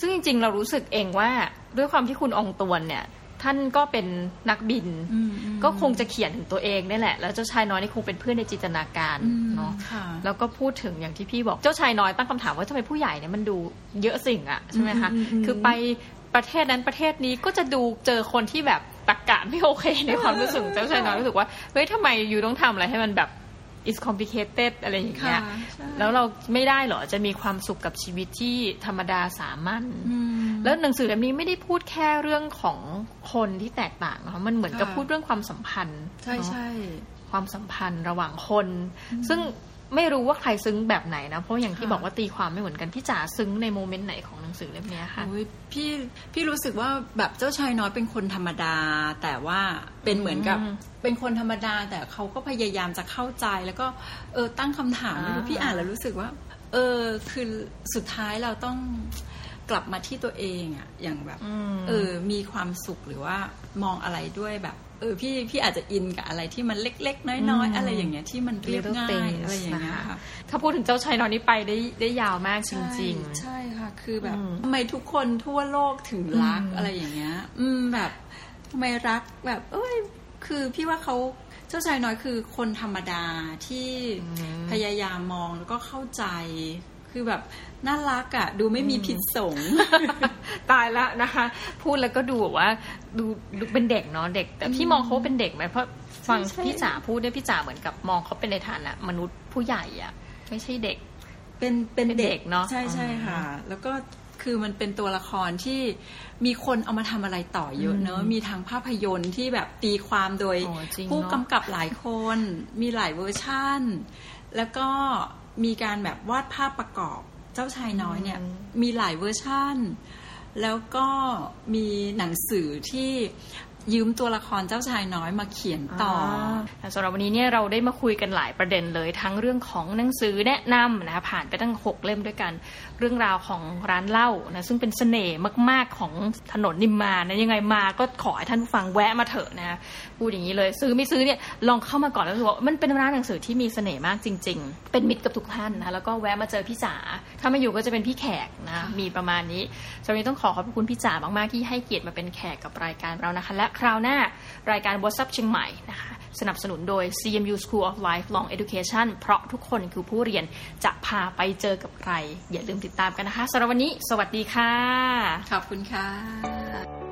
ซึ่งจริงๆ เรารู้สึกเองว่าด้วยความที่คุณอองตวนเนี่ย ท่านก็เป็นนักบินอืมอืมก็คงจะเขียนถึงตัวเองนี่แหละ แล้วเจ้าชายน้อยนี่คงเป็นเพื่อนในจินตนาการอืมเนาะค่ะแล้วก็พูดถึงอย่างที่พี่บอกเจ้าชายน้อยตั้งคำถามว่าทำไมผู้ใหญ่เนี่ยมันดูเยอะสิ่งอะใช่ไหมคะอืมอืมอืมคือไปประเทศนั้นประเทศนี้ก็จะดูเจอคนที่แบบตรกกะไม่โอเคในความรู้สึกของเจ้าชายน้อยรู้สึกว่าเฮ้ยทำไมอยู่ต้องทำอะไรให้มันแบบ is complicated อะไรอย่างเงี้ค่ะยใช่แล้วเราไม่ได้เหรอจะมีความสุขกับชีวิตที่ธรรมดาสามัญอืมแล้วหนังสือเล่มนี้ไม่ได้พูดแค่เรื่องของคนที่แตกต่างนะคะมันเหมือนกับค่ะพูดเรื่องความสัมพันธ์ ใช่เนอะใช่ความสัมพันธ์ระหว่างคน ซึ่ง ไม่รู้ว่าใครซึ้งแบบไหนนะ เพราะอย่างที่ค่ะบอกว่าตีความไม่เหมือนกัน พี่จ๋าซึ้งในโมเมนต์ไหนของหนังสือเล่มเนี้ยคะโอ้ยพี่พี่รู้สึกว่าแบบเจ้าชายน้อยเป็นคนธรรมดา แต่ว่าเป็นเหมือนกับอืมเป็นคนธรรมดา แต่เขาก็พยายามจะเข้าใจแล้วก็เออตั้งคำถามอ่าพี่อ่านแล้วรู้สึกว่า เออคือสุดท้ายเราต้องกลับมาที่ตัวเองอะอย่างแบบอืมเออ มีความสุขหรือว่ามองอะไรด้วยแบบ เออพี่พี่อาจจะอินกับอะไรที่มันเล็ก ๆ น้อยอืมๆอะไรอย่างเงี้ยที่มันเรียบ Little ง่าย things อะไรอย่างเงี้ยนะคะค่ะถ้าพูดถึงเจ้าชายน้อยนี่ไปได้ได้ยาวมากจริงใช่ใช่ค่ะคือแบบอืมทำไมทุกคนทั่วโลกถึงรักอืมอะไรอย่างเงี้ย อืมแบบทำไมรักแบบ เอ้ยคือพี่ว่าเขาเจ้าชายน้อยคือคนธรรมดาที่พยายามมองแล้วก็เข้าใจคือแบบ น่ารักอะ่ะ ดูไม่มีพิษสงๆตายละนะคะ พูดแล้วก็ดูแบบว่า ดูดูเป็นเด็กเนาะเด็ก แต่พี่มองเขาว่าเป็นเด็กไหมเพราะฟังใช่พี่จ๋าพูดเนี่ยพี่จ๋าเหมือนกับมองเขาเป็นในฐานะมนุษย์ผู้ใหญ่อะไม่ใช่เด็ก เป็นเป็นเป็นเด็เด็กกเนอะใช่ใช่อืมค่ะ แล้วก็คือมันเป็นตัวละครที่มีคนเอามาทำอะไรต่อเยอะเนอะอืมมีทางภาพยนตร์ที่แบบตีความโดยโอ้จริงผู้เนอะกำกับหลายคน มีหลายเวอร์ชั่น แล้วก็มีการแบบวาดภาพประกอบเจ้าชายน้อยเนี่ยอืมมีหลายเวอร์ชั่น แล้วก็มีหนังสือที่ ยืมตัวละครเจ้าชายน้อยมาเขียนต่ออแต่สำหรับวันนี้เนี่ยเราได้มาคุยกันหลายประเด็นเลยทั้งเรื่องของหนังสือแนะนำนะคะผ่านไปตั้ง 6 เล่มด้วยกัน เรื่องราวของร้านเหล้านะซึ่งเป็นเสน่ห์มาก ๆของถนนนิมมานนะยังไงมาก็ขอให้ท่านผู้ฟังแวะมาเถอะนะพูดอย่างนี้เลยซื้อไม่ซื้อเนี่ยลองเข้ามาก่อนแล้วรู้สึกว่ามันเป็นร้านหนังสือที่มีเสน่ห์มากจริง ๆ เป็นมิตรกับทุกท่านนะแล้วก็แวะมาเจอพี่จ๋าถ้าไม่อยู่ก็จะเป็นพี่แขกนะมีประมาณนี้สำหรับวันนี้ต้องขอขอบคุณพี่จ๋ามากๆที่ให้เกียรติมาเป็นแขกกับรายการเรานะคะและคราวหน้ารายการ What's Up เชียงใหม่นะคะสนับสนุนโดย CMU School of Lifelong Education เพราะทุกคนคือผู้เรียนจะพาไปเจอกับใคร อย่าลืมติดตามกันนะคะสำหรับวันนี้ สวัสดีค่ะ ขอบคุณค่ะ